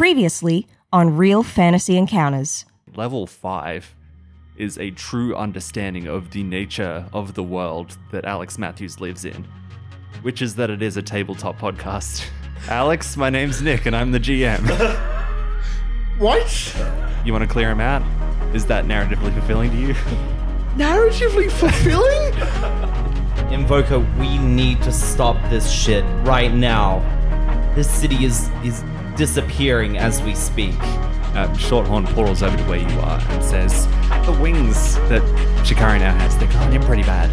Previously on Real Fantasy Encounters. Level 5 is a true understanding of the nature of the world that Alex Matthews lives in, which is that it is a tabletop podcast. Alex, my name's Nick and I'm the GM. What? You want to clear him out? Is that narratively fulfilling to you? Narratively fulfilling? Invoker, we need to stop this shit right now. This city is is disappearing as we speak. Um, Shorthorn portals over to where you are and says, The wings that Shikari now has, they're going in pretty bad.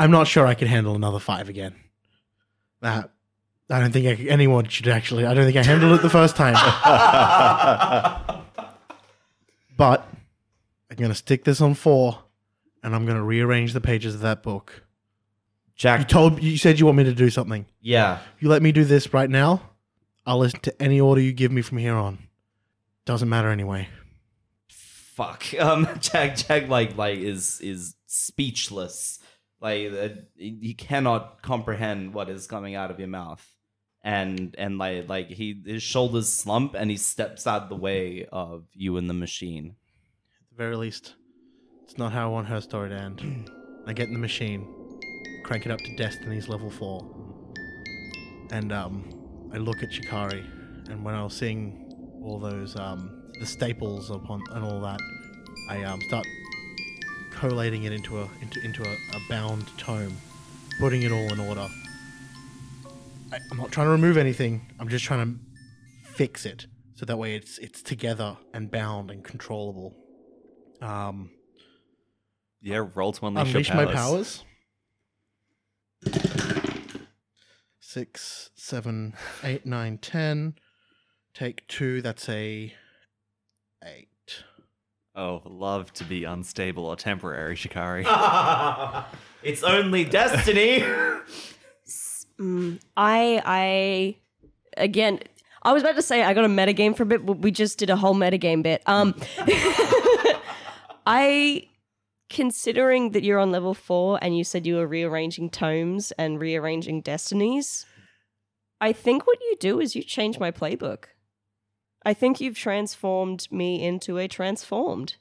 I'm not sure I can handle another five again. That I don't think I, anyone should actually. I don't think I handled it the first time. but I'm gonna stick this on four, and I'm gonna rearrange the pages of that book. Jack, you told you said you want me to do something. yeah, You let me do this right now. I'll listen to any order you give me from here on. Doesn't matter anyway. fuck. Um, Jack, Jack, like, like is is speechless. Like, uh, he cannot comprehend what is coming out of your mouth, and and like like he his shoulders slump and he steps out the way of you and the machine. At the very least, it's not how I want her story to end. I get in the machine, crank it up to Destiny's level four, and um, I look at Shikari, and when I was seeing all those um, the staples upon and all that, I um, start collating it into a into, into a, a bound tome, putting it all in order. I, I'm not trying to remove anything. I'm just trying to fix it so that way it's it's together and bound and controllable. Um, Yeah, roll to unleash, unleash your my powers. powers. Six, seven, eight, nine, ten. Take two. That's a eight. Oh, love to be unstable or temporary, Shikari. it's only destiny. Mm, I I again I was about to say I got a metagame for a bit, but we just did a whole metagame bit. Um I considering that you're on level four and you said you were rearranging tomes and rearranging destinies, I think what you do is you change my playbook. I think you've transformed me into a transformed.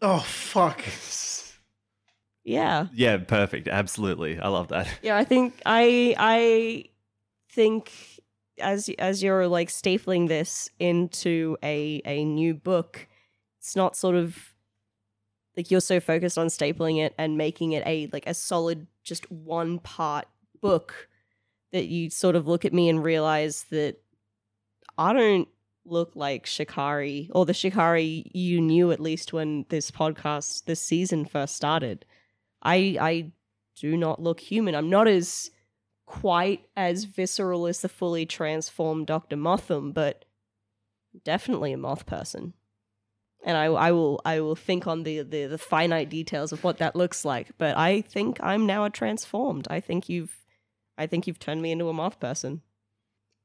Oh fuck! Yeah. yeah, perfect. Absolutely. I love that. Yeah, I think I I think as as you're like stapling this into a a new book, it's not sort of like you're so focused on stapling it and making it a like a solid just one part book that you sort of look at me and realize that I don't look like Shikari or the Shikari you knew at least when this podcast this season first started. I I do not look human. I'm not as quite as visceral as the fully transformed Dr. Motham, but definitely a moth person. And I, I will I will think on the, the the finite details of what that looks like. But I think I'm now a transformed. I think you've I think you've turned me into a moth person.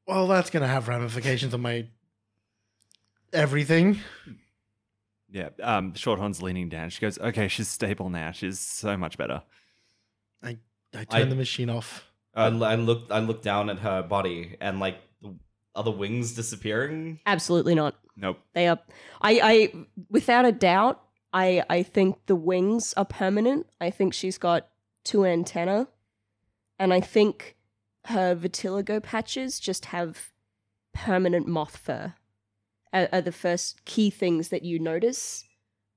Well, that's gonna have ramifications on my everything. Yeah. Um, Shorthorn's leaning down. She goes, okay, she's stable now. She's so much better. I I turn I- the machine off. I, I look I look down at her body and like are the other wings disappearing. Absolutely not. Nope. They are. I. I. Without a doubt. I. I think the wings are permanent. I think she's got two antenna, and I think her vitiligo patches just have permanent moth fur are, are the first key things that you notice.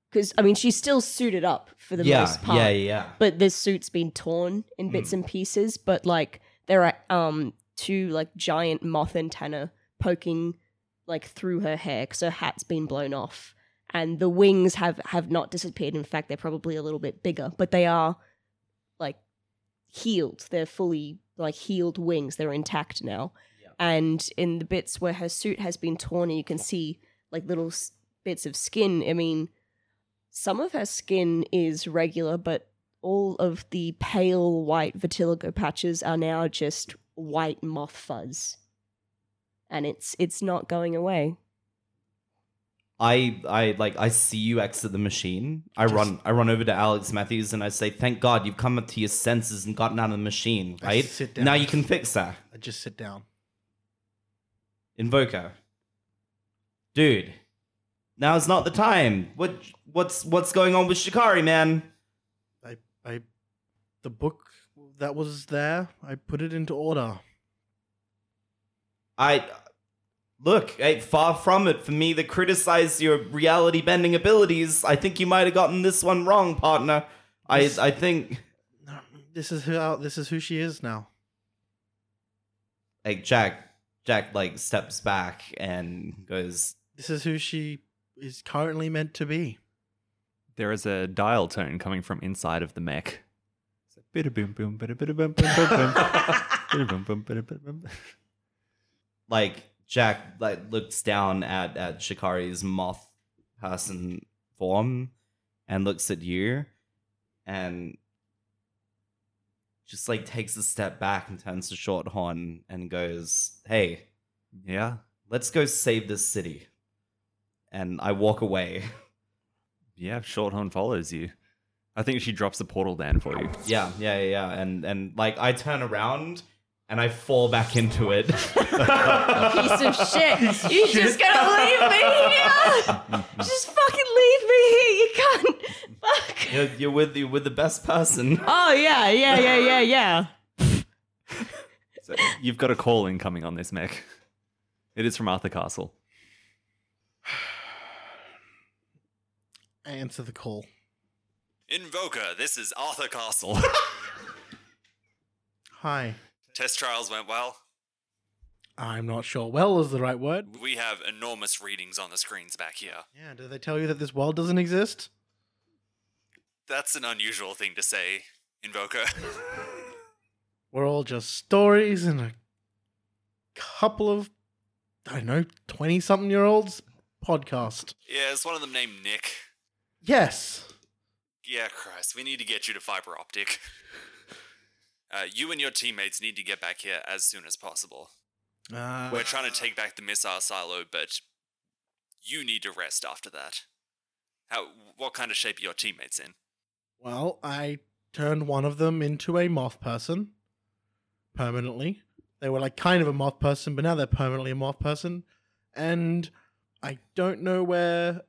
Because I mean, she's still suited up for the yeah, most part yeah, yeah. but this suit's been torn in bits and pieces but like there are um two like giant moth antenna poking like through her hair because her hat's been blown off and the wings have have not disappeared in fact they're probably a little bit bigger but they are like healed they're fully like healed wings they're intact now. And in the bits where her suit has been torn and you can see like little s- bits of skin i mean some of her skin is regular, but all of the pale white vitiligo patches are now just white moth fuzz. And it's it's not going away. I I like I see you exit the machine. I Just- run I run over to Alex Matthews and I say, "Thank God you've come up to your senses and gotten out of the machine, I right? sit down. Now you can fix that." I just sit down. Invoker. Dude. Now's not the time. What what's what's going on with Shikari, man? I, I, the book that was there, I put it into order. I look, eh, far from it for me to criticize your reality bending abilities. I think you might have gotten this one wrong, partner. I This- I think This is how. This is who she is now. Hey, Jack Jack like steps back and goes, This is who she is currently meant to be. There is a dial tone coming from inside of the mech. It's like, bida-boom, boom, bida-bida-boom, boom, boom, boom. Bida-boom, boom, bida-bida-boom, boom. like Jack like looks down at at Shikari's moth person form and looks at you and just like takes a step back and turns to Shorthorn and goes, "Hey, Yeah, let's go save this city." And I walk away. yeah. Shorthorn follows you. I think she drops the portal down for you. yeah, yeah, yeah, yeah. And and like I turn around and I fall back into it. Piece of shit. You're just gonna leave me here? just fucking leave me here. Fuck! You're, you're with you with the best person. Oh yeah, yeah, yeah, yeah, yeah. So you've got a call incoming on this mech. It is from Arthur Castle. I answer the call. Invoker, this is Arthur Castle. Hi. Test trials went well. I'm not sure. Well is the right word. We have enormous readings on the screens back here. Yeah. Do they tell you that this world doesn't exist? That's an unusual thing to say, Invoker. We're all just stories and a couple of, I don't know, 20 something year olds podcast. yeah, it's one of them named Nick. Yes. Yeah, Christ, we need to get you to fiber optic. Uh, you and your teammates need to get back here as soon as possible. Uh, We're trying to take back the missile silo, but you need to rest after that. How? What kind of shape are your teammates in? Well, I turned one of them into a moth person permanently. They were like kind of a moth person, but now they're permanently a moth person. And I don't know where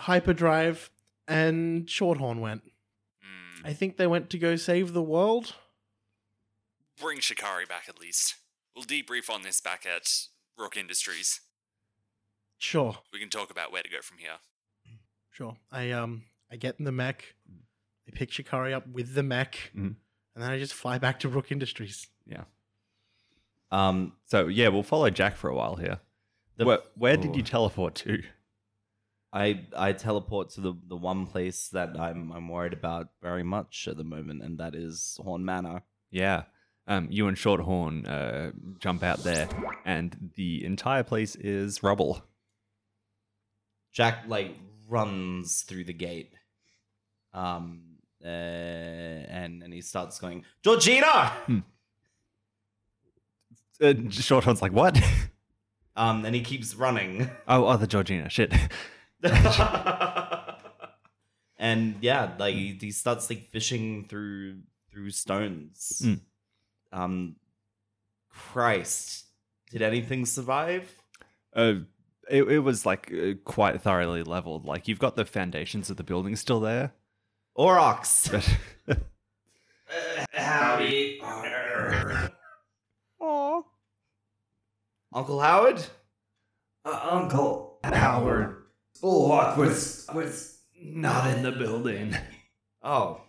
Hyperdrive and Shorthorn went. Hmm. I think they went to go save the world. Bring Shikari back at least. We'll debrief on this back at Rook Industries. Sure, We can talk about where to go from here. sure. I um I get in the mech. I pick Shikari up with the mech, Mhm. and then I just fly back to Rook Industries. Yeah. Um, So yeah, we'll follow Jack for a while here. the- Where, where did you teleport to? I I teleport to the, the one place that I'm I'm worried about very much at the moment, and that is Horn Manor. Yeah. Um, you and Shorthorn uh, jump out there, and the entire place is rubble. Jack like runs through the gate, um, uh, and and he starts going, Georgina. Uh, Shorthorn's like, what? Um, and he keeps running. oh, oh, the Georgina. Shit. and yeah, like he, he starts like fishing through through stones. Mm. Um, Christ, did anything survive? Uh, it, it was like uh, quite thoroughly leveled. Like you've got the foundations of the building still there, Orox. but Howdy. Aw. Uncle Howard? Uh, Uncle Howard Bulwark was was not in the building. Oh,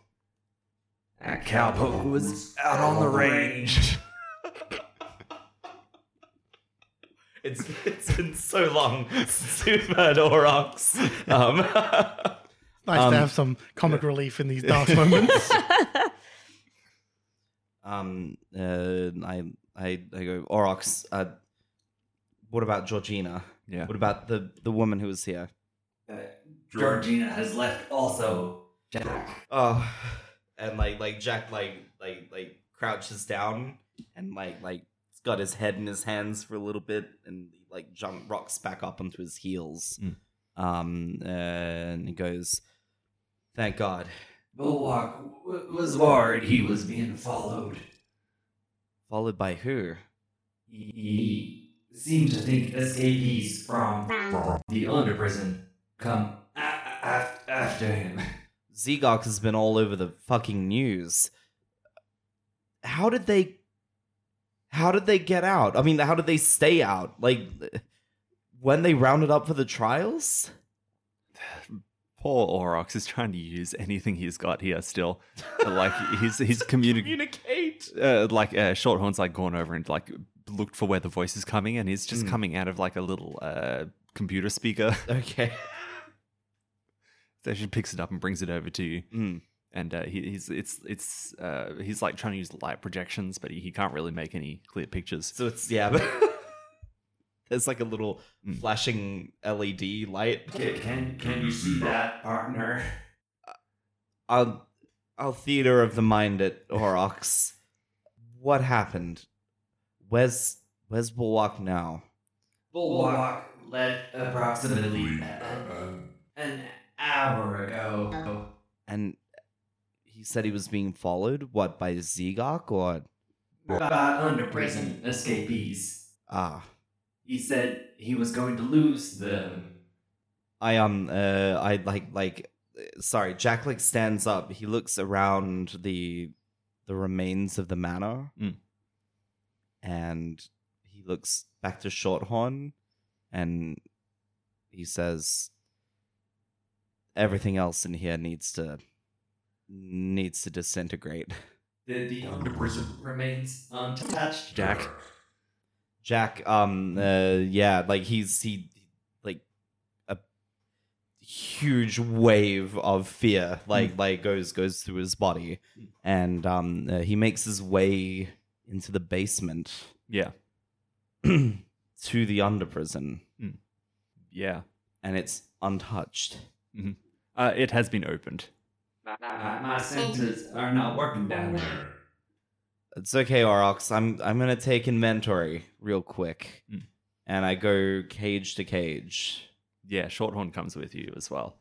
That cowpoke was out on the range. it's it's been so long since we've heard Orox. Um, Nice Um, to have some comic relief in these dark moments. um, uh, I I I go Orox. Uh, what about Georgina? Yeah. What about the the woman who was here? Georgina has left also. Jack. Oh, and like like Jack like like like crouches down and like like he's got his head in his hands for a little bit and he like jump rocks back up onto his heels. Mm. Um, uh, and he goes, "Thank God." Bulwark w- was worried he was being followed. Followed by who? He seemed to think escapees from the under prison come a- a- after him. Zegok has been all over the fucking news. How did they? How did they get out? I mean, how did they stay out? Like when they rounded up for the trials? Poor Orox is trying to use anything he's got here still. like he's he's communicating. Communicate. Uh, like uh, Shorthorn's like gone over and like looked for where the voice is coming, and he's just Mm. coming out of like a little uh, computer speaker. Okay. so she picks it up and brings it over to you. Mm. and uh, he, he's it's it's uh, he's like trying to use light projections, but he, he can't really make any clear pictures. So it's yeah, but there's like a little Mm. flashing LED light. Can can you see that, partner? I I'll theater of the mind at Orox. What happened? Where's where's Bulwark now? Bulwark left approximately an hour ago. And he said he was being followed. What by Zegok or About under prison escapees. ah? He said he was going to lose them. I um uh I like like uh, sorry. Jack like stands up. He looks around the the remains of the manor, Mm. and he looks back to Shorthorn, and he says, "Everything else in here needs to needs to disintegrate." The, the under prison remains untouched. Jack. Jack, um, uh, yeah, like he's he, like a huge wave of fear, like like goes goes through his body, and um, uh, he makes his way into the basement Yeah, to the under prison, yeah. and it's untouched. Uh, it has been opened. My, my senses are not working down there. It's okay, Orox. I'm I'm gonna take inventory real quick, Mm. and I go cage to cage. Yeah, Shorthorn comes with you as well.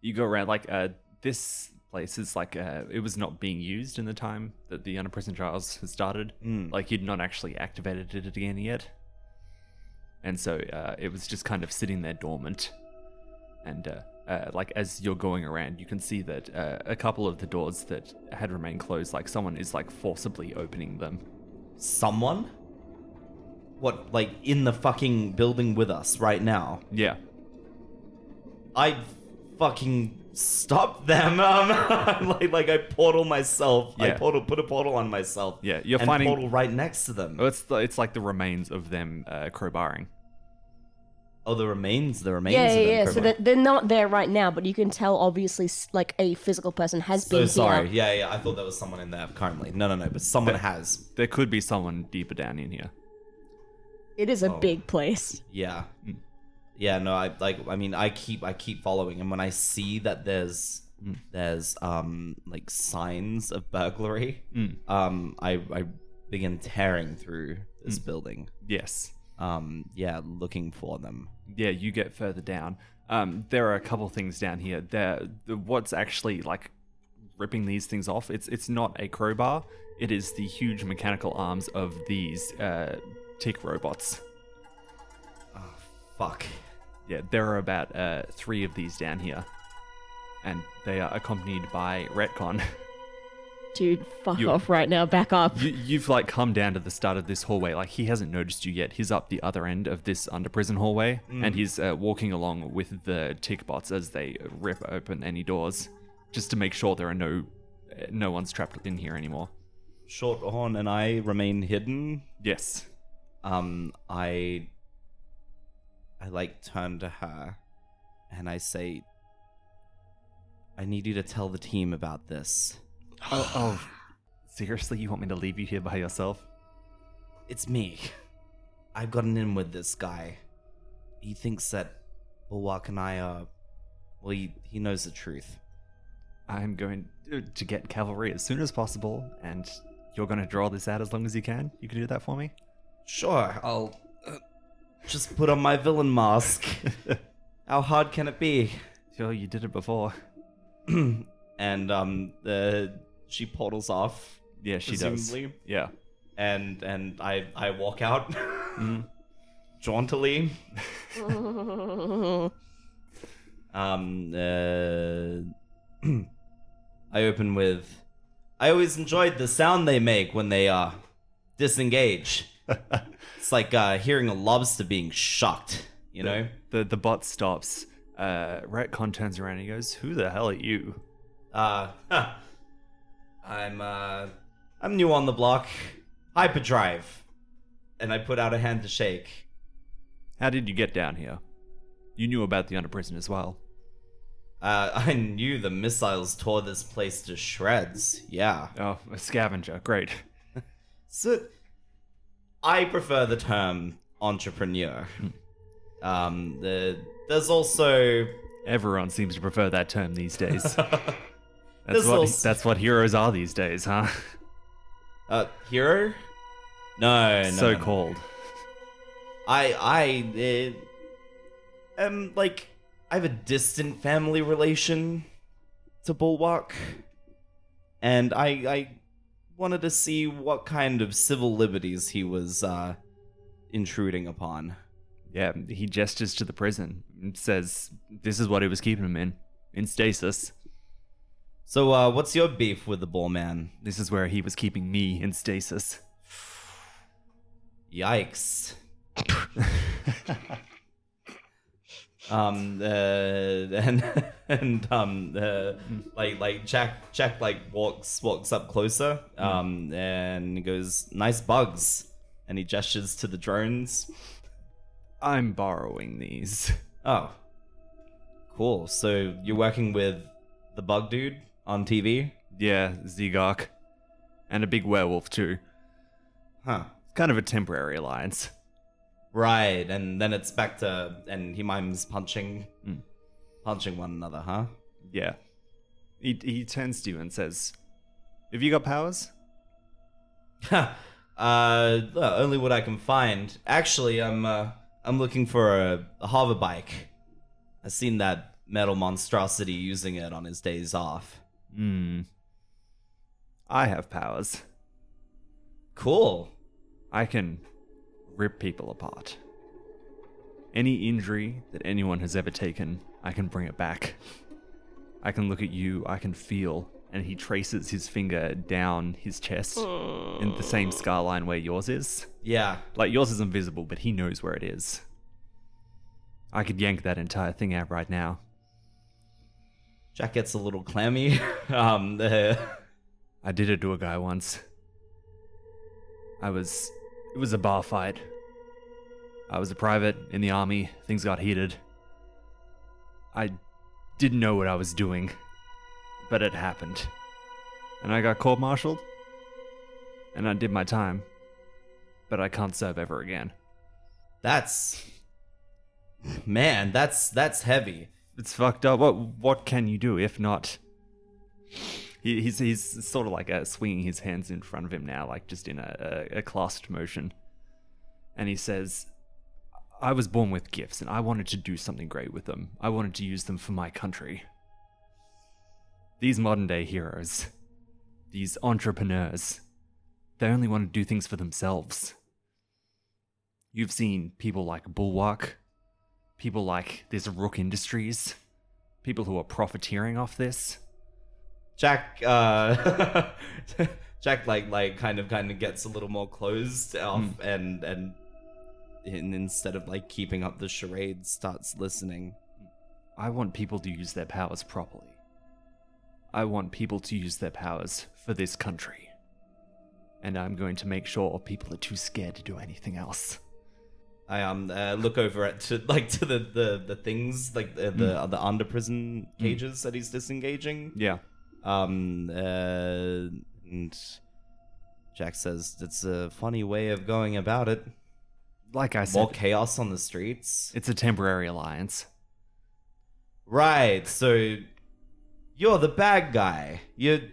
You go around like uh, this place is like uh, it was not being used in the time that the under prison trials had started. Mm. Like you'd not actually activated it again yet, and so uh, it was just kind of sitting there dormant. And uh, like as you're going around, you can see that uh, a couple of the doors that had remained closed, like someone is like forcibly opening them. Someone? What, like in the fucking building with us right now? Yeah, I fucking stop them. Um, like, like I portal myself. Yeah. I portal, put a portal on myself. yeah. You're and finding portal right next to them. It's the, it's like the remains of them uh, crowbarring. Oh, the remains, the remains. Yeah, yeah, yeah. So they're, they're not there right now, but you can tell obviously s- like a physical person has So been sorry. here. Yeah, yeah. I thought there was someone in there currently. No, no, no. But someone But- has. There could be someone deeper down in here. It is a Oh. big place. Yeah. Mm. Yeah, no, I like I mean I keep I keep following and when I see that there's Mm. there's um like signs of burglary, Mm. um I I begin tearing through Mm. this building. Yes. Um yeah, looking for them. Yeah, you get further down. Um, there are a couple things down here. There, the, what's actually like ripping these things off? It's it's not a crowbar. It is the huge mechanical arms of these uh, tick robots. Oh fuck. Yeah, there are about uh, three of these down here, and they are accompanied by Retcon. Dude, fuck You- off right now. Back up. You, you've like come down to the start of this hallway. Like he hasn't noticed you yet. He's up the other end of this under prison hallway, and he's uh, walking along with the tick bots as they rip open any doors, just to make sure there are no uh, no one's trapped in here anymore. Shorthorn and I remain hidden. Yes. Um, I, I like turn to her, and I say, "I need you to tell the team about this. Oh, oh, seriously? You want me to leave you here by yourself? It's me. I've gotten in with this guy. He thinks that Bulwark and I are, well, he, he knows the truth. I'm going to- get cavalry as soon as possible, and you're going to draw this out as long as you can. You can do that for me. Sure, I'll uh, just put on my villain mask. How hard can it be?" Sure, you did it before. and um, the she portals off, Yeah, she Presumably. does. Yeah. and and I I walk out Mm. jauntily. Um, uh, I open with, I always enjoyed the sound they make when they uh disengage. it's like uh, hearing a lobster being shocked. You know. The the bot stops. Uh, Retcon turns around and he goes, "Who the hell are you?" Uh, huh. I'm uh, I'm new on the block. Hyperdrive, and I put out a hand to shake. How did you get down here? You knew about the under prison as well. Uh, I knew the missiles tore this place to shreds. Yeah. Oh, a scavenger. Great. So, I prefer the term entrepreneur. Um, the, there's also Everyone seems to prefer that term these days. That's what that's what heroes are these days, huh? uh hero. No, no, so no, no. called. I I uh, am like I have a distant family relation to Bulwark, and I I wanted to see what kind of civil liberties he was uh, intruding upon. Yeah, he gestures to the prison and says, "This is what he was keeping him in, in stasis. So, uh, what's your beef with the Bull Man? This is where he was keeping me in stasis." Yikes. um uh, and and um uh, like like Jack Jack like walks walks up closer um and goes nice bugs and he gestures to the drones I'm borrowing these. oh cool so you're working with the bug dude on TV Yeah, Zegok, and a big werewolf too. huh It's Kind of a temporary alliance. right and then it's back to and he mimes punching Mm. punching one another huh Yeah. He he turns to you and says, "Have you got powers?" uh, only what I can find. Actually, I'm uh, I'm looking for a, a hover bike. I've seen that metal monstrosity using it on his days off. Hmm. I have powers. Cool. I can rip people apart. Any injury that anyone has ever taken, I can bring it back. I can look at you, I can feel, and he traces his finger down his chest in the same scar line where yours is. Yeah. Like yours is invisible, but he knows where it is. I could yank that entire thing out right now. Jack gets a little clammy. um. uh, I did it to a guy once. I was. It was a bar fight. I was a private in the army. Things got heated. I didn't know what I was doing, but it happened. And I got court martialed. And I did my time. But I can't serve ever again. that's man. That's that's heavy. It's fucked up. What what can you do if not? He, he's he's sort of like uh, swinging his hands in front of him now, like just in a, a, a clasped motion. And he says, "I was born with gifts, and I wanted to do something great with them. I wanted to use them for my country. These modern day heroes, these entrepreneurs, they only want to do things for themselves. You've seen people like Bulwark, people like this Rook Industries, people who are profiteering off this. Jack uh Jack like like kind of kind of gets a little more closed off and and and instead of like keeping up the charade starts listening. I want people to use their powers properly. I want people to use their powers for this country. And I'm going to make sure people are too scared to do anything else. I um uh, look over at to like to the the, the things like the the, the under prison cages that he's disengaging. Yeah. Um uh, and Jack says it's a funny way of going about it. Like I said, More chaos on the streets. it's a temporary alliance. Right. So you're the bad guy. You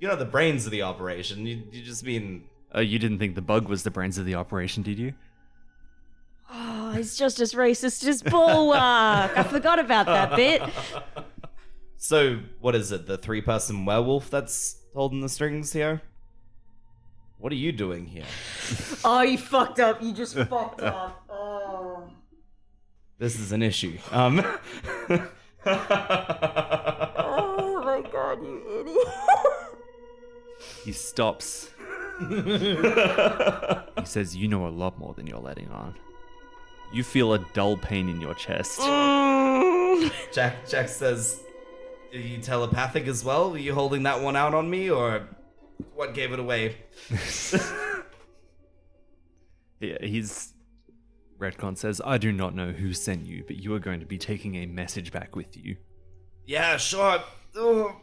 you're not the brains of the operation. You you just mean Uh, you didn't think the bug was the brains of the operation, did you? Oh, he's just as racist as Bulwark. I forgot about that bit. So what is it? The three person werewolf that's holding the strings here? What are you doing here? Oh, you fucked up. You just fucked up. Oh. This is an issue. Um Oh my god, you idiot. He stops. he says, You know a lot more than you're letting on. You feel a dull pain in your chest. Jack Jack says Are you telepathic as well? Were you holding that one out on me or what gave it away? Yeah, he's. Retcon says, I do not know who sent you, but you are going to be taking a message back with you. Yeah, sure. Oh.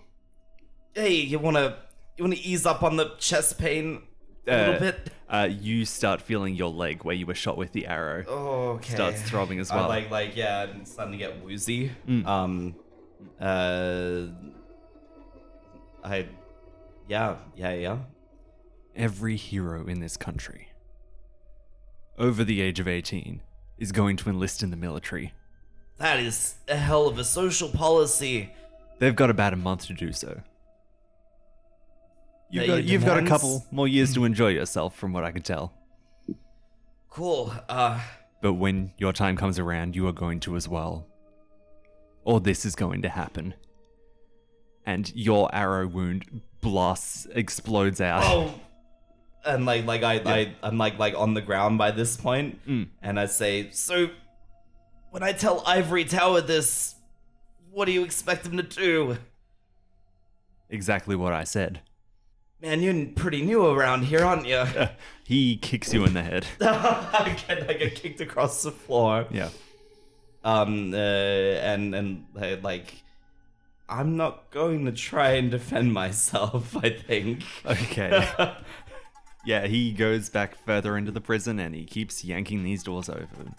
Hey, you wanna you wanna ease up on the chest pain a little Uh, bit? Uh, you start feeling your leg where you were shot with the arrow. Oh, okay. starts throbbing as well. like like yeah, I'm starting to get woozy. Mm. Um, uh, I, yeah, yeah, yeah. Every hero in this country, over the age of 18, is going to enlist in the military. That is a hell of a social policy. They've got about a month to do so. You've got, you've got a couple more years to enjoy yourself, from what I can tell. Cool. Uh, But when your time comes around, you are going to as well. Or this is going to happen. And your arrow wound blasts, explodes out. oh. And like like I, I I'm like like on the ground by this point, Mm. and I say, so when I tell Ivory Tower this, what do you expect him to do? Exactly what I said. Man, you're pretty new around here, aren't you? He kicks you in the head. I get I get kicked across the floor. Yeah. Um, uh, and and uh, like, I'm not going to try and defend myself. I think. Okay. yeah, he goes back further into the prison and he keeps yanking these doors open.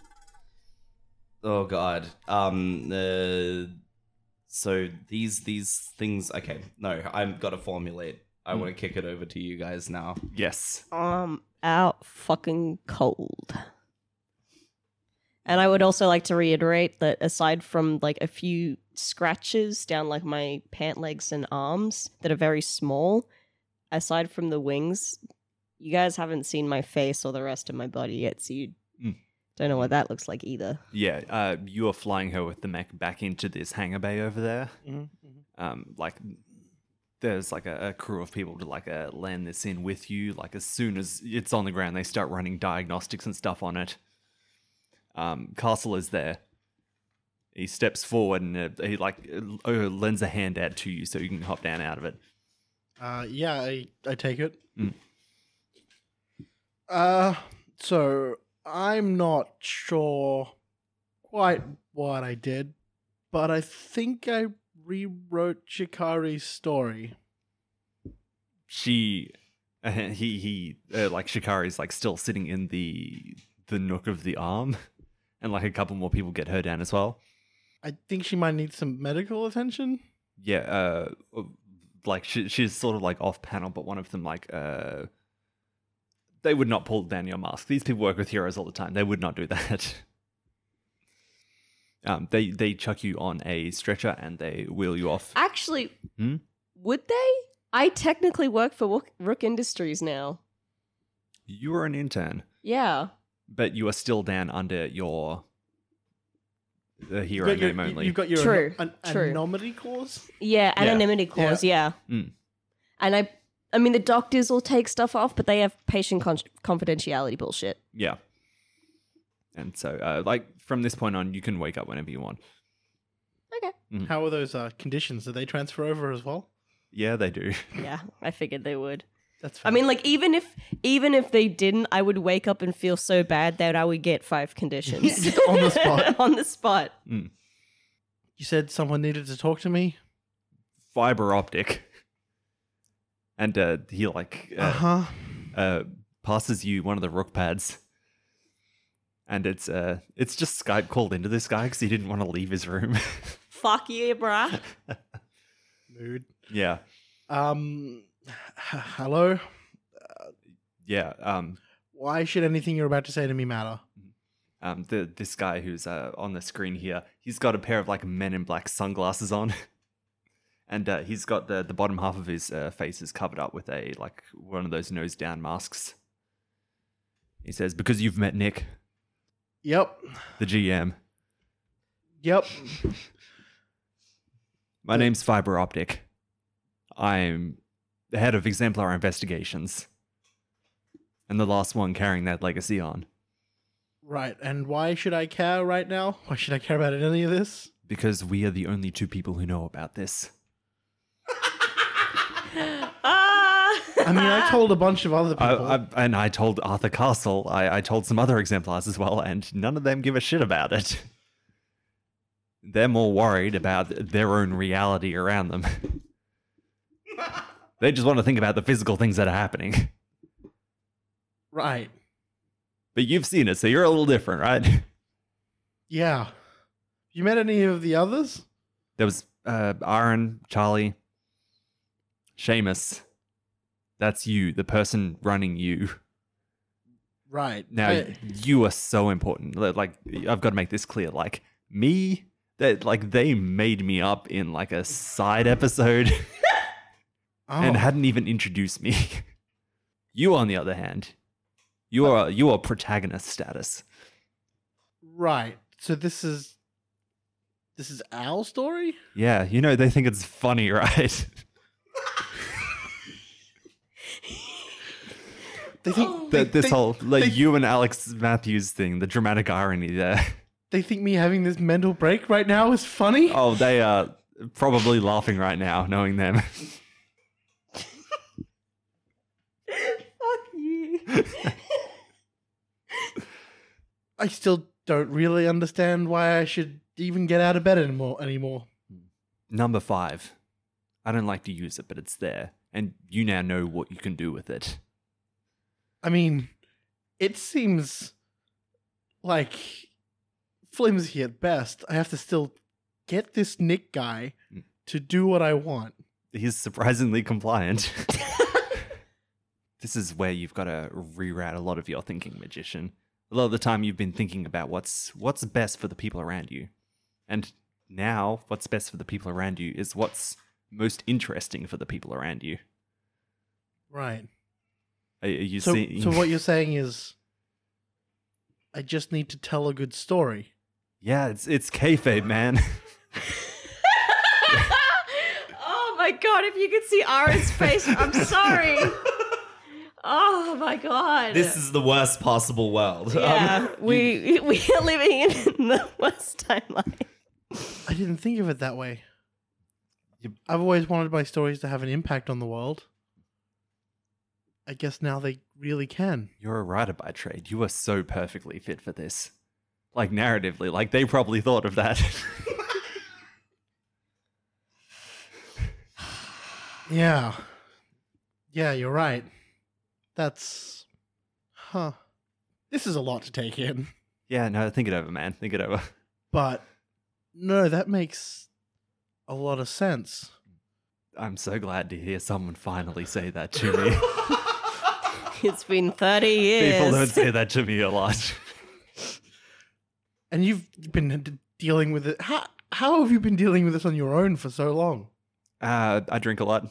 oh God. Um. Uh, so these these things. Okay. No, I've got to formulate. I want to kick it over to you guys now. Yes. Um, out fucking cold. And I would also like to reiterate that aside from like a few scratches down like my pant legs and arms that are very small, aside from the wings, you guys haven't seen my face or the rest of my body yet, so you Mm. don't know what that looks like either. Yeah, uh, you are flying her with the mech back into this hangar bay over there. Um, like, there's like a, a crew of people to like uh, land this in with you. Like, as soon as it's on the ground, they start running diagnostics and stuff on it. Um, Castle is there. He steps forward and uh, he like uh, lends a hand out to you so you can hop down out of it. Uh, yeah, I, I take it. Mm. Uh, so I'm not sure quite what I did, but I think I rewrote Shikari's story. she uh, he he uh, like Shikari's like still sitting in the the nook of the arm and like a couple more people get her down as well I think she might need some medical attention. yeah uh like she, she's sort of like off panel but one of them like uh they would not pull down your mask these people work with heroes all the time they would not do that um they they chuck you on a stretcher and they wheel you off Actually, Hmm? would they? I technically work for Rook, Rook Industries now. you are an intern Yeah. but you are still down under your a hero You've got your, name only. you've got your True, an, true. anonymity clause. Yeah, anonymity clause. Yeah. Mm. And I, I mean, the doctors will take stuff off, but they have patient con- confidentiality bullshit. Yeah. And so, uh, like, from this point on, you can wake up whenever you want. Okay. Mm. How are those uh, conditions? Do they transfer over as well? Yeah, they do. Yeah, I figured they would. That's. Fine. I mean, like even if even if they didn't, I would wake up and feel so bad that I would get five conditions on the spot. on the spot. You said someone needed to talk to me. Fiber optic. And uh, he, like, Uh uh, huh. uh, passes you one of the rook pads. And it's uh, it's just Skype called into this guy because he didn't want to leave his room. Fuck you, bruh. Mood. yeah. Um. h- hello. Yeah. Um, Why should anything you're about to say to me matter? um, the this guy who's uh, on the screen here, he's got a pair of like Men in Black sunglasses on, and uh, he's got the the bottom half of his uh, face is covered up with a like one of those nose down masks. He says, "Because you've met Nick, Yep. the GM. Yep. My name's Fiber Optic. I'm the head of Exemplar Investigations, and the last one carrying that legacy on." Right. And why should I care right now? Why should I care about any of this? Because we are the only two people who know about this. I mean, I told a bunch of other I, people. I, and I told Arthur Castle, I, I told some other exemplars as well, and none of them give a shit about it. They're more worried about their own reality around them. they just want to think about the physical things that are happening. right. But you've seen it, so you're a little different, right? Yeah. You met any of the others? There was uh, Aaron, Charlie, Seamus. That's you, the person running you. Right. Now I- you are so important. Like I've got to make this clear. Like me, that like they made me up in like a side episode and Oh. hadn't even introduced me. you, on the other hand, you are you are protagonist status. Right. So this is this is our story? Yeah, you know they think it's funny, right? They think they, this they- whole like they- you and Alex Matthews thing, the dramatic irony there. they think me having this mental break right now is funny? Oh, they are probably laughing right now, knowing them. Fuck you. I still don't really understand why I should even get out of bed anymore anymore. Number five. I don't like to use it, but it's there. And you now know what you can do with it. I mean, it seems like flimsy at best. I have to still get this Nick guy Mm. to do what I want. He's surprisingly compliant. this is where you've got to reroute a lot of your thinking, magician. A lot of the time you've been thinking about what's what's best for the people around you. And now what's best for the people around you is what's most interesting for the people around you. Right. Are, are you So, seeing so what you're saying is, I just need to tell a good story. Yeah, it's it's kayfabe, man. oh my god, if you could see Aaron's face, I'm sorry. Oh my god. This is the worst possible world. yeah, Um, we we are living in the worst timeline. I didn't think of it that way. I've always wanted my stories to have an impact on the world. I guess now they really can. You're a writer by trade. You are so perfectly fit for this. Like narratively, like they probably thought of that. Yeah. Yeah, you're right. That's. Huh. This is a lot to take in. yeah, no, think it over, man. Think it over. But. No, that makes a lot of sense. I'm so glad to hear someone finally say that to me. It's been 30 years. People don't say that to me a lot. And you've been dealing with it. How, how have you been dealing with this on your own for so long? Uh, I drink a lot.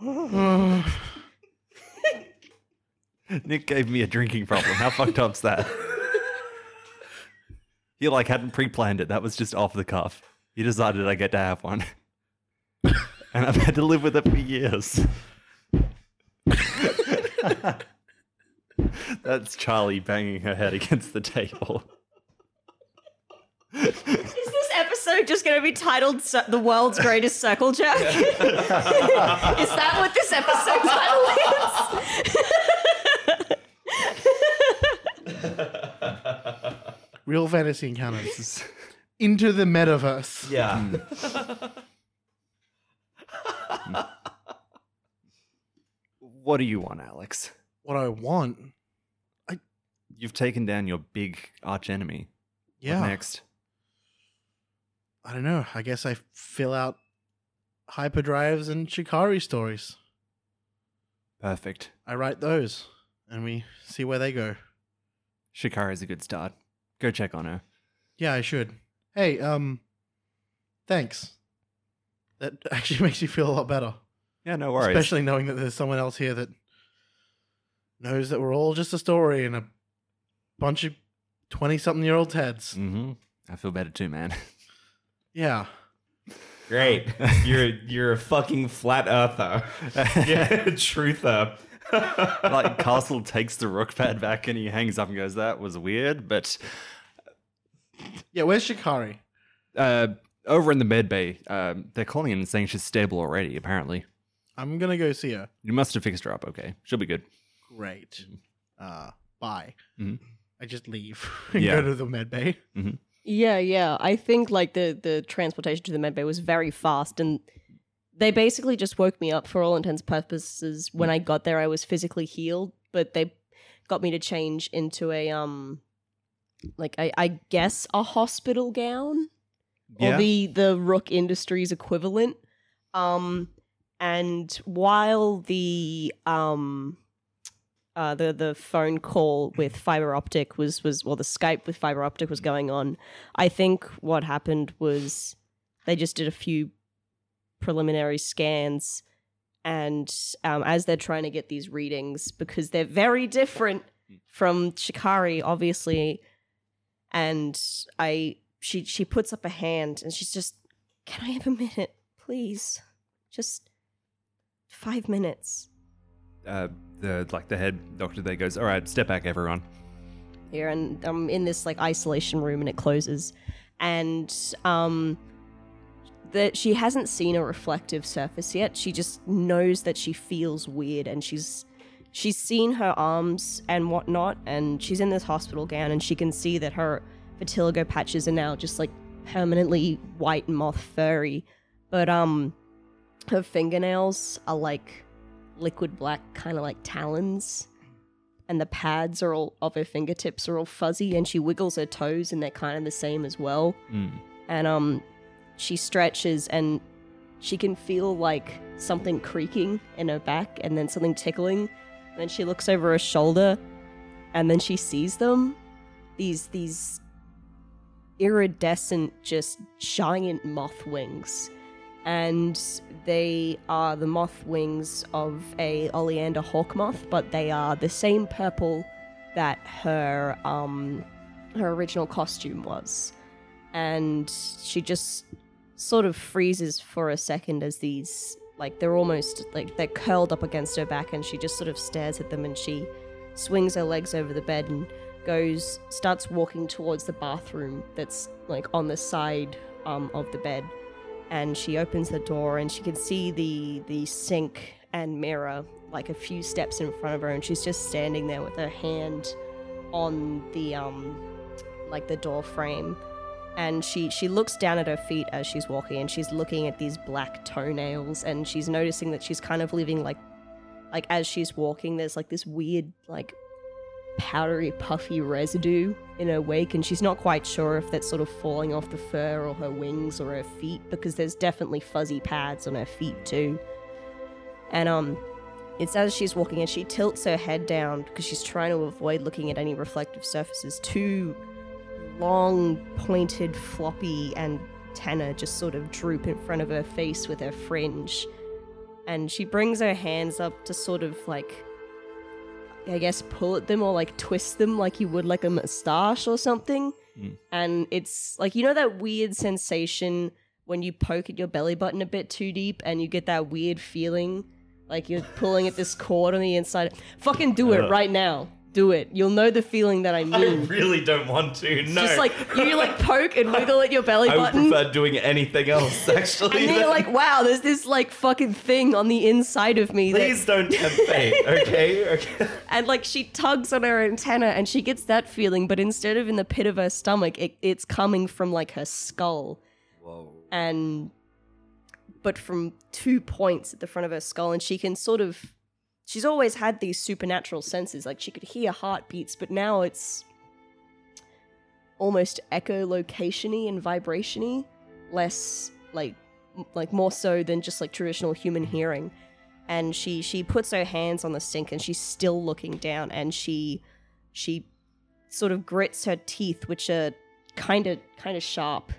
Nick gave me a drinking problem. How fucked up's that? He like hadn't pre-planned it. That was just off the cuff. He decided I get to have one, and I've had to live with it for years. That's Charlie banging her head against the table. Is this episode just going to be titled "The World's Greatest Circle Jerk"? is that what this episode title is? Real fantasy encounters into the metaverse. Yeah. Hmm. What do you want, Alex? What I want, I You've taken down your big arch enemy. yeah. What next? I don't know. I guess I fill out hyperdrives and Shikari stories. Perfect. I write those, and we see where they go. Shikari's a good start. Go check on her. Yeah, I should. Hey, um, thanks. That actually makes me feel a lot better. Yeah, no worries. Especially knowing that there's someone else here that knows that we're all just a story and a bunch of 20 something year olds heads. hmm I feel better too, man. Yeah. Great. You're you're a fucking flat earther. yeah, a truther. like Castle takes the rook pad back and he hangs up and goes, "That was weird," but Yeah, where's Shikari? uh, over in the med bay, um, they're calling in and saying she's stable already. Apparently, I'm gonna go see her. you must have fixed her up. Okay, she'll be good. Great. Uh, bye. Mhm. I just leave and Yeah. go to the med bay. Yeah, yeah. I think like the the transportation to the medbay was very fast, and they basically just woke me up for all intents and purposes. When I got there, I was physically healed, but they got me to change into a um, like I, I guess a hospital gown or the the Rook Industries equivalent. Um, and while the um, uh, the the phone call with fiber optic was was well the Skype with fiber optic was going on. I think what happened was they just did a few preliminary scans, and um, as they're trying to get these readings because they're very different from Shikari, obviously, and I she she puts up a hand and she's just, can I have a minute, please, just five minutes. uh, the like the head doctor there goes, "All right, step back, everyone." here and I'm in this like isolation room and it closes and um that she hasn't seen a reflective surface yet she just knows that she feels weird and she's she's seen her arms and whatnot and she's in this hospital gown and she can see that her vitiligo patches are now just like permanently white moth furry but um her fingernails are like liquid black kind of like talons. And the pads are all of her fingertips are all fuzzy and she wiggles her toes and they're kind of the same as well. Mm. and um she stretches and she can feel like something creaking in her back and then something tickling. And then she looks over her shoulder and then she sees them. These these iridescent just giant moth wings and they are the moth wings of a oleander hawk moth but they are the same purple that her um her original costume was. And she just sort of freezes for a second as these like they're almost like they're curled up against her back and she just sort of stares at them and she swings her legs over the bed and goes starts walking towards the bathroom that's like on the side um, of the bed and she opens the door and she can see the the sink and mirror like a few steps in front of her and she's just standing there with her hand on the um like the door frame. And she she looks down at her feet as she's walking and she's looking at these black toenails and she's noticing that she's kind of leaving like like as she's walking there's like this weird like powdery puffy residue in her wake and she's not quite sure if that's sort of falling off the fur or her wings or her feet because there's definitely fuzzy pads on her feet too. And um it's as she's walking and she tilts her head down because she's trying to avoid looking at any reflective surfaces. Two long pointed floppy and antenna just sort of droop in front of her face with her fringe. And she brings her hands up to sort of like I guess pull at them or like twist them like you would like a moustache or something. Mm. And it's like, you know, that weird sensation when you poke at your belly button a bit too deep and you get that weird feeling like you're pulling at this cord on the inside? Fucking do it Ugh. right now. Do it. You'll know the feeling that I need. I really don't want to. No. Just like you like poke and wiggle at your belly button. I would button. prefer doing anything else, actually. and then you're like, wow, there's this like fucking thing on the inside of me. That, Please don't tempt fate, okay? Okay. and like she tugs on her antenna and she gets that feeling, but instead of in the pit of her stomach, it, it's coming from like her skull. Whoa. And but from two points at the front of her skull, and she can sort of she's always had these supernatural senses. Like she could hear heartbeats, but now it's almost echolocationy and vibrationy, less like like more so than just like traditional human hearing. And she she puts her hands on the sink and she's still looking down and she she sort of grits her teeth, which are kind of kind of sharp.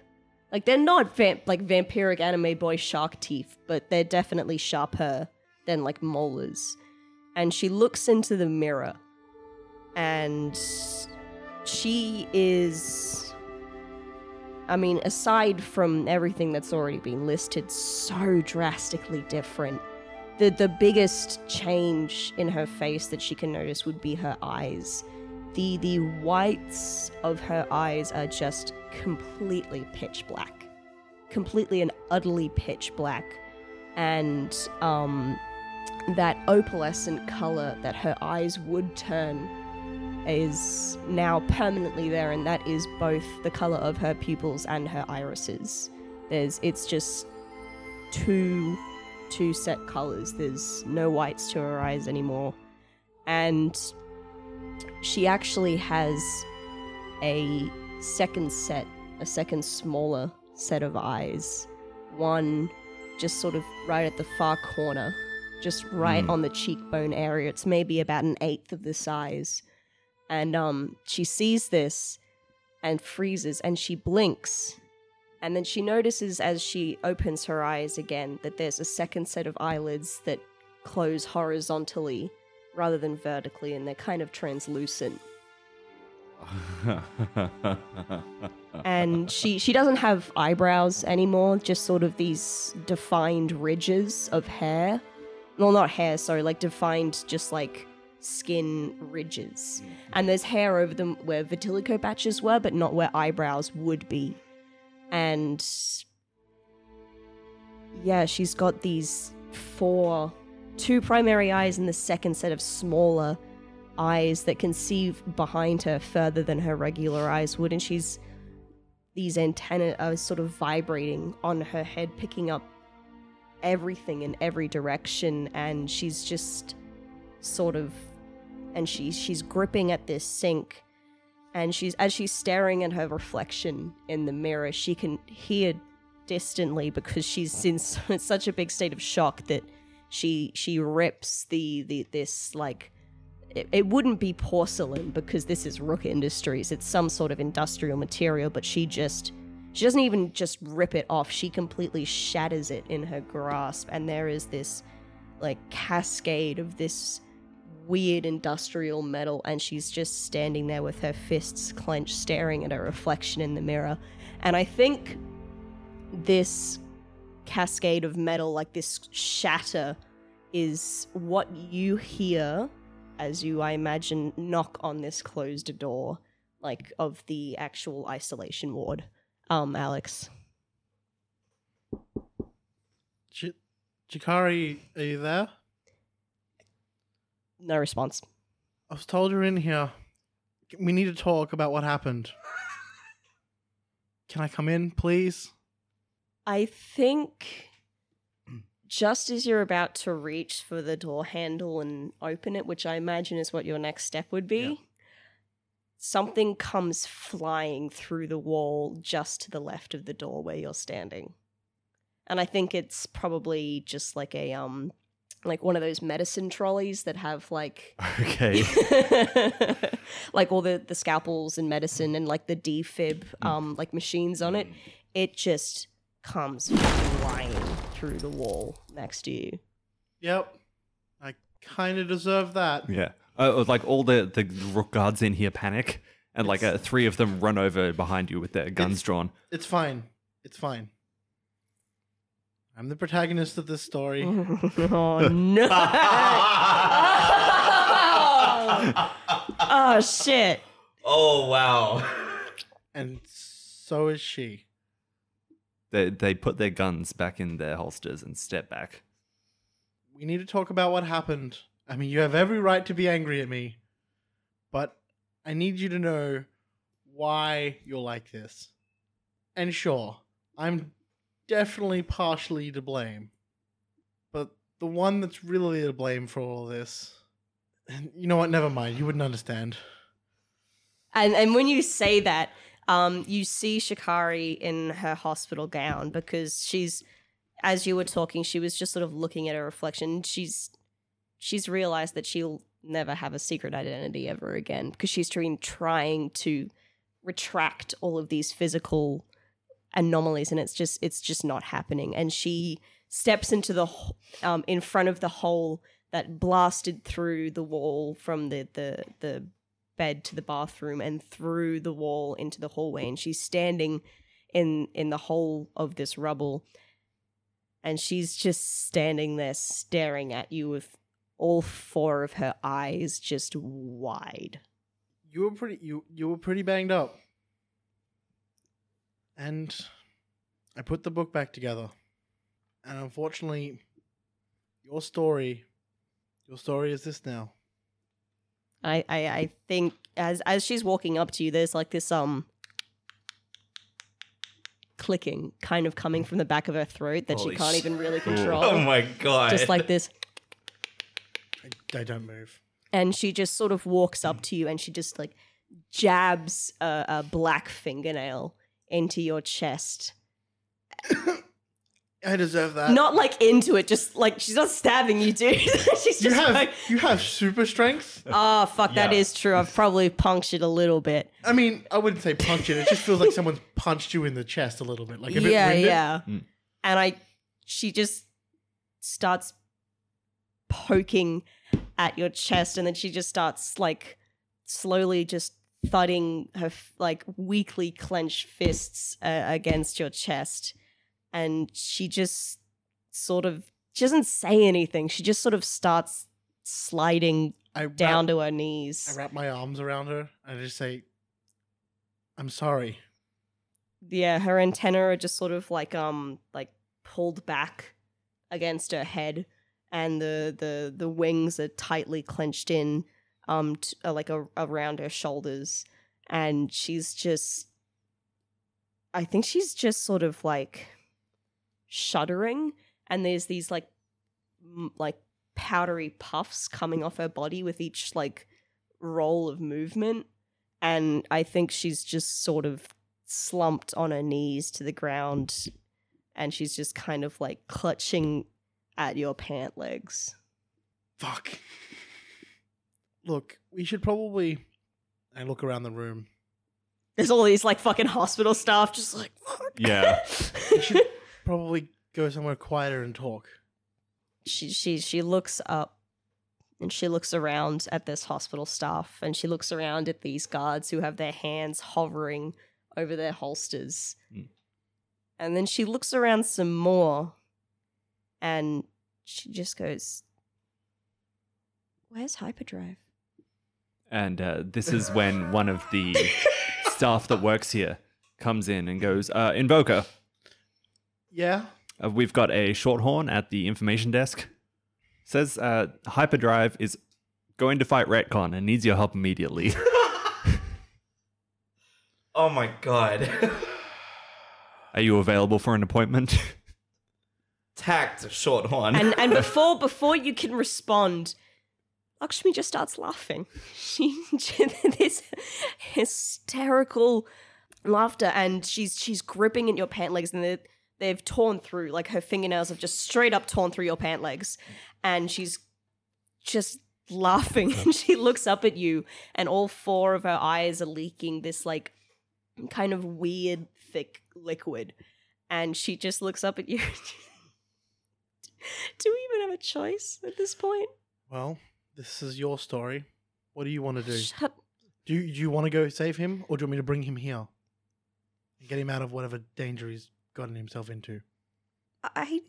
Like they're not vamp- like vampiric anime boy shark teeth, but they're definitely sharper than like molars. And she looks into the mirror, and she is. I mean, aside from everything that's already been listed, so drastically different. The the biggest change in her face that she can notice would be her eyes. The the whites of her eyes are just completely pitch black. Completely and utterly pitch black. And um that opalescent color that her eyes would turn is now permanently there and that is both the color of her pupils and her irises. There's it's just two two set colors. There's no whites to her eyes anymore. And she actually has a second set, a second smaller set of eyes. One just sort of right at the far corner, just right Hmm. on the cheekbone area. It's maybe about an eighth of the size. And um she sees this and freezes and she blinks. And then she notices as she opens her eyes again that there's a second set of eyelids that close horizontally rather than vertically and they're kind of translucent. and she she doesn't have eyebrows anymore just sort of these defined ridges of hair well not hair sorry like defined just like skin ridges. Mm-hmm. And there's hair over them where vitiligo patches were but not where eyebrows would be. And yeah she's got these four two primary eyes and the second set of smaller eyes that can see behind her further than her regular eyes would and she's these antennae are uh, sort of vibrating on her head picking up everything in every direction and she's just sort of and she's she's gripping at this sink and she's as she's staring at her reflection in the mirror she can hear distantly because she's in s- such a big state of shock that she she rips the the this like it, it wouldn't be porcelain because this is Rook Industries. It's some sort of industrial material, but she just she doesn't even just rip it off. She completely shatters it in her grasp, and there is this like cascade of this weird industrial metal, and she's just standing there with her fists clenched, staring at her reflection in the mirror. And I think this cascade of metal, like this shatter, is what you hear as you, I imagine, knock on this closed door, like of the actual isolation ward. Um, Alex. Ch- Shikari, are you there? No response. I was told you're in here. We need to talk about what happened. Can I come in, please? I think just as you're about to reach for the door handle and open it, which I imagine is what your next step would be. Something comes flying through the wall just to the left of the door where you're standing. And I think it's probably just like a um like one of those medicine trolleys that have like Okay. like all the the scalpels and medicine and like the defib um like machines on it it just comes flying through the wall next to you Yep. I kind of deserve that. Yeah. Uh, like all the the rook guards in here panic, And like uh, three of them run over behind you with their guns It's- drawn. It's fine. It's fine. I'm the protagonist of this story. oh no! oh shit! Oh wow. and so is she. They they put their guns back in their holsters and step back. We need to talk about what happened. I mean, you have every right to be angry at me, but I need you to know why you're like this. And sure, I'm definitely partially to blame. But the one that's really to blame for all this. You know what? Never mind. You wouldn't understand. And and when you say that, um, you see Shikari in her hospital gown because she's, as you were talking, she was just sort of looking at her reflection. She's she's realized that she'll never have a secret identity ever again because she's been trying to retract all of these physical anomalies and it's just it's just not happening. And she steps into the um in front of the hole that blasted through the wall from the the the bed to the bathroom and through the wall into the hallway and she's standing in in the hole of this rubble and she's just standing there staring at you with all four of her eyes just wide you were pretty you you were pretty banged up and i put the book back together and unfortunately your story your story is this now I, I I think as as she's walking up to you, there's like this um clicking kind of coming from the back of her throat that Holy she can't shit. even really control. Oh my god. just like this. I, I don't move And she just sort of walks up to you and she just like jabs a, a black fingernail into your chest. i deserve that Not like into it, just like she's not stabbing you, dude. she's just you have like, you have super strength oh fuck, that Yeah. is true. I've probably punctured a little bit. i mean i wouldn't say punctured. it it just feels like someone's punched you in the chest a little bit like a bit yeah, winded. yeah. Mm. And I, she just starts poking at your chest, and then she just starts like slowly just thudding her f- like weakly clenched fists uh, against your chest, and she just sort of she doesn't say anything. She just sort of starts sliding I wrap, down to her knees. i wrap my arms around her and i just say i'm sorry yeah, her antenna are just sort of like um like pulled back against her head, and the the the wings are tightly clenched in, um, t- uh, like a, around her shoulders, and she's just, I think she's just sort of like shuddering, and there's these like m- like powdery puffs coming off her body with each like roll of movement, and I think she's just sort of slumped on her knees to the ground. And she's just kind of like clutching at your pant legs. fuck look we should probably i look around the room There's all these like fucking hospital staff just like fuck. Yeah. we should probably go somewhere quieter and talk she she she looks up and she looks around at this hospital staff and she looks around at these guards who have their hands hovering over their holsters. Mm. And then she looks around some more and she just goes Where's hyperdrive? And uh, this is when one of the staff that works here comes in and goes, uh, Invoker, yeah uh, we've got a shorthorn at the information desk. Says uh, Hyperdrive is going to fight Retcon and needs your help immediately. oh my god. Are you available for an appointment? Tact Shorthorn. and and before before you can respond, Lakshmi just starts laughing. She this hysterical laughter, and she's she's gripping at your pant legs, and they they've torn through. Like her fingernails have just straight up torn through your pant legs, and she's just laughing. And she looks up at you, and all four of her eyes are leaking this like kind of weird thick liquid, and she just looks up at you. Do we even have a choice at this point? well this is your story what do you want to do Shut Do you, do you want to go save him, or do you want me to bring him here and get him out of whatever danger he's gotten himself into? I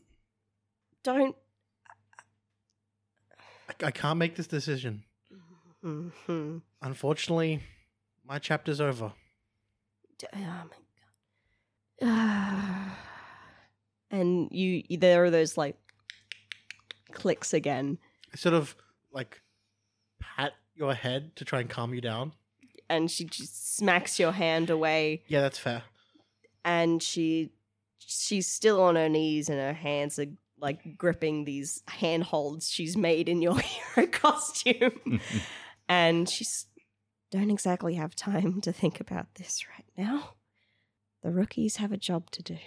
don't. I, I can't make this decision. Mhm. Unfortunately, my chapter's over. D- Oh my god. and you, there are those like clicks again, I sort of like pat your head to try and calm you down. and she just smacks your hand away, Yeah, that's fair. and she, she's still on her knees, and her hands are like gripping these handholds she's made in your hero costume, and she's don't exactly have time to think about this right now. The rookies have a job to do.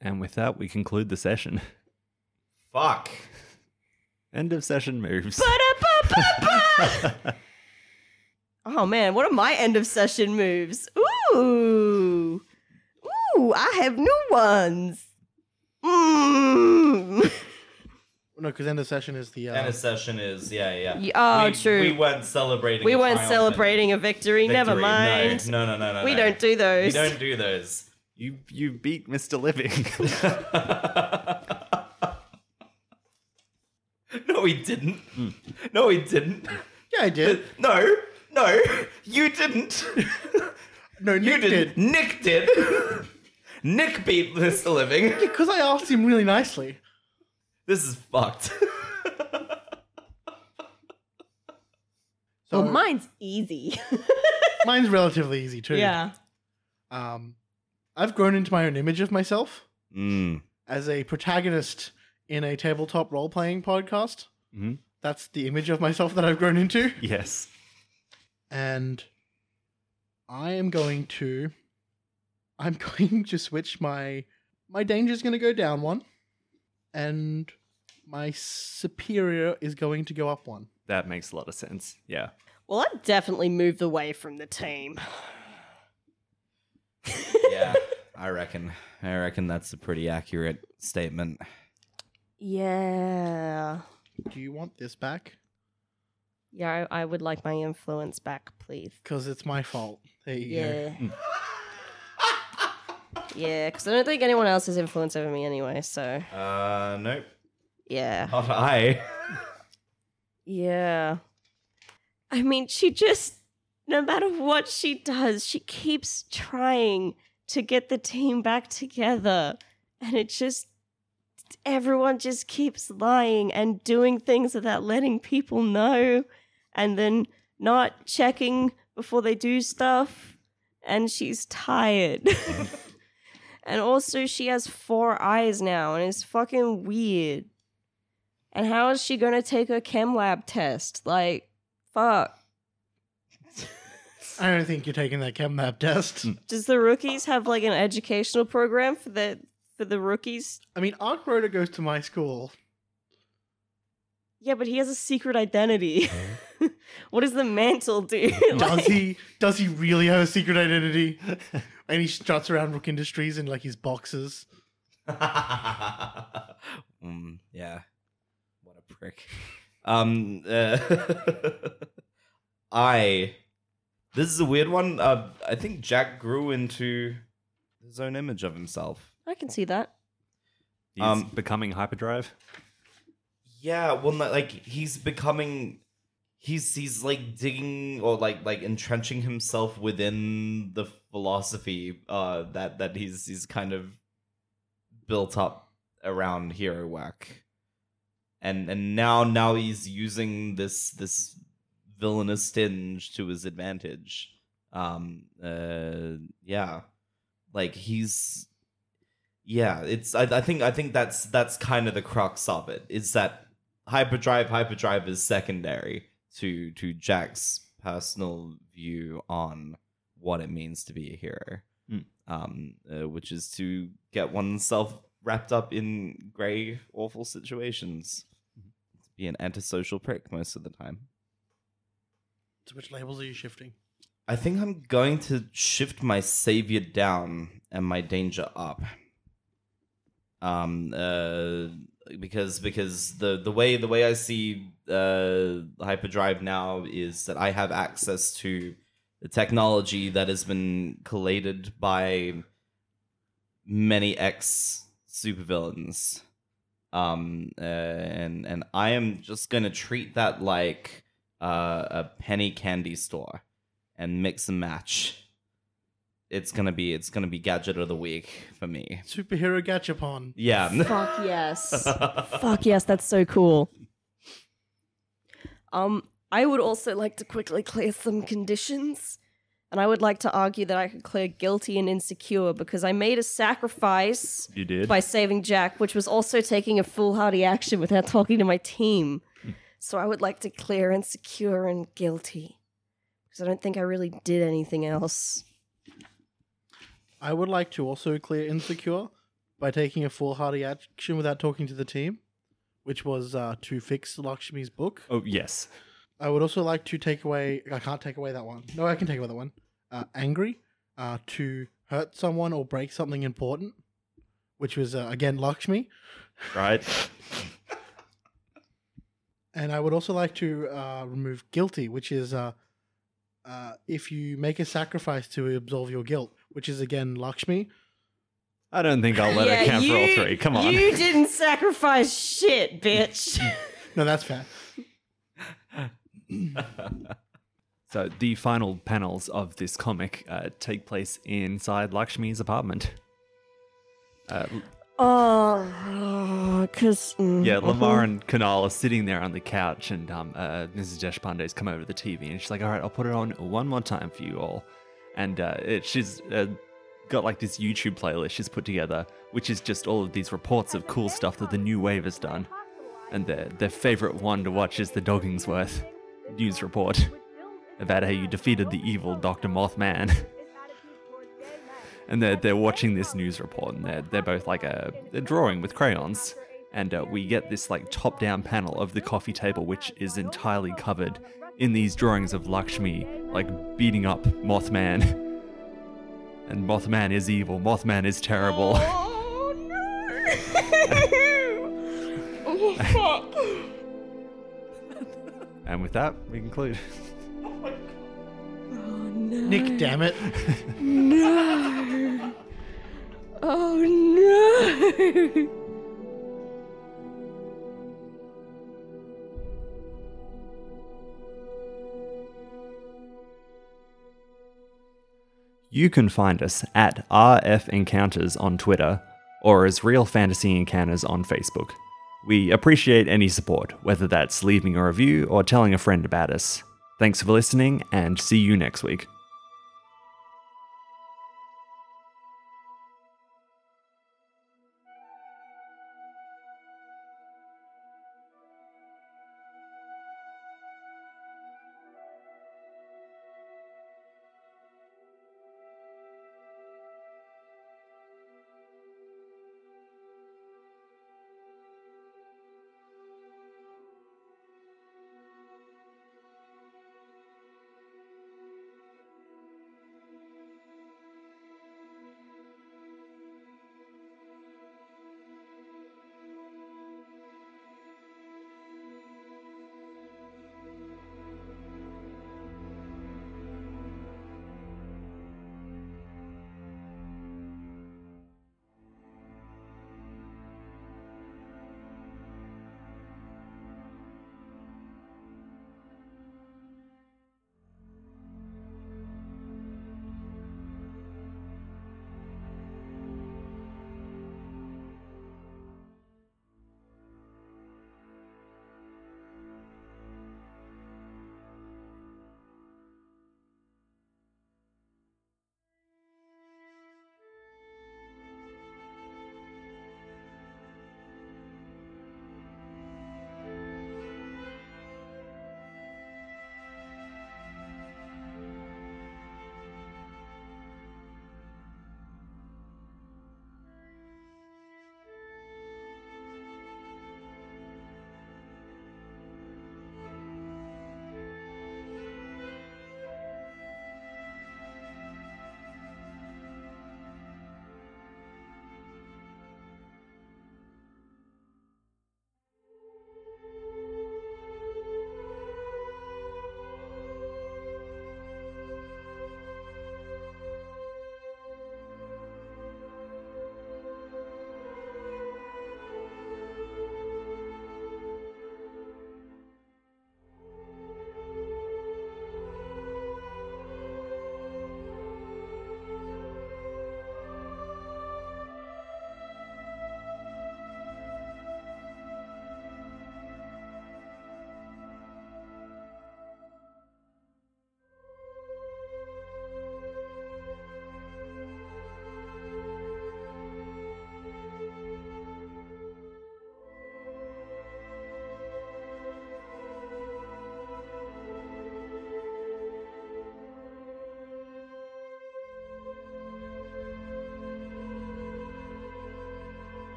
And with that, we conclude the session. Fuck. End of session moves. Oh man, what are my end of session moves? Ooh. Ooh, I have new ones. Mm. No, because end of session is the. Uh, And a session is yeah yeah. Y- oh, we, true. We weren't celebrating. We a weren't triumphant celebrating a victory. Never mind. No, no, no, no. no we no. don't do those. We don't do those. you you beat Mr. Living. no, he didn't. No, he didn't. yeah, I did. No, no, you didn't. No, You didn't. did. Nick did. Nick beat Mr. Living. Because I asked him really nicely. This is fucked. So well, mine's easy. mine's relatively easy too. yeah. Um, I've grown into my own image of myself Mm. as a protagonist in a tabletop role playing podcast. hmm That's the image of myself that I've grown into. Yes. and I am going to I'm going to switch my my danger's going to go down one and my superior is going to go up one. That makes a lot of sense. Yeah. Well, I've definitely moved away from the team. Yeah, I reckon. I reckon that's a pretty accurate statement. Yeah. Do you want this back? Yeah, I, I would like my influence back, please. Cuz it's my fault. There you Yeah. go. yeah, because I don't think anyone else has influence over me anyway, so Uh, nope. yeah. Not I. Yeah. I mean, she just, no matter what she does, she keeps trying to get the team back together. And it just, everyone just keeps lying and doing things without letting people know. And then not checking before they do stuff. And she's tired. and also, she has four eyes now, and it's fucking weird. And how is she gonna take her chem lab test? Like, fuck. I don't think you're taking that chem lab test. Mm. Does the rookies have like an educational program for the for the rookies? I mean, Ark Rhoda goes to my school. Yeah, but he has a secret identity. what does the mantle do? Does Like- he does he really have a secret identity? And he struts around Rook Industries in like his boxes. mm, yeah. What a prick. Um. Uh, I. This is a weird one. Uh, I think Jack grew into his own image of himself. I can see that. He's Um, becoming hyperdrive. Yeah, well, not, like he's becoming, he's he's like digging or like like entrenching himself within the philosophy uh that that he's he's kind of built up around hero work, and and now now he's using this this villainous tinge to his advantage. Um, uh, yeah, like he's yeah it's I, I think i think that's that's kind of the crux of it is that hyperdrive hyperdrive is secondary to to jack's personal view on what it means to be a hero Mm. um uh, which is to get oneself wrapped up in gray awful situations be an antisocial prick most of the time So which labels are you shifting? I think I'm going to shift my savior down and my danger up. Um, uh, because because the the way the way I see uh, hyperdrive now is that I have access to the technology that has been collated by many ex supervillains. Um, uh, and and I am just gonna treat that like uh, a penny candy store and mix and match. It's gonna be it's gonna be gadget of the week for me. Superhero Gachapon. Yeah. Fuck yes. Fuck yes, that's so cool. Um, I would also like to quickly clear some conditions. And I would like to argue that I could clear guilty and insecure because I made a sacrifice You did. by saving Jack, which was also taking a foolhardy action without talking to my team. So I would like to clear insecure and guilty. Because I don't think I really did anything else. I would like to also clear Insecure by taking a foolhardy action without talking to the team, which was uh, to fix Lakshmi's book. oh yes. I would also like to take away. I can't take away that one. No, I can take away that one. Uh, angry, uh, to hurt someone or break something important, which was uh, again Lakshmi. Right. And I would also like to uh, remove guilty, which is uh, uh, if you make a sacrifice to absolve your guilt, which is again Lakshmi. I don't think I'll let it count for all three. Come on. You didn't sacrifice shit, bitch. No, that's fair. So the final panels of this comic uh, take place inside Lakshmi's apartment. Uh, Oh, because. yeah, Lamar and Kanal are sitting there on the couch, and um, uh, Mrs. Deshpande's come over to the TV, and she's like, "All right, I'll put it on one more time for you all." And uh, it, she's uh, got like this YouTube playlist she's put together, which is just all of these reports of cool stuff that the New Wave has done. And their their favorite one to watch is the Doggingsworth news report about how you defeated the evil Doctor Mothman. and they're, they're watching this news report and they're, they're both like a, drawing with crayons and uh, we get this like top down panel of the coffee table which is entirely covered in these drawings of lakshmi like beating up mothman and mothman is evil mothman is terrible Oh, no. oh, fuck. and with that we conclude Oh, oh no. Nick, damn it. No. Oh, no. You can find us at RF Encounters on Twitter or as Real Fantasy Encounters on Facebook. We appreciate any support, whether that's leaving a review or telling a friend about us. Thanks for listening, and see you next week.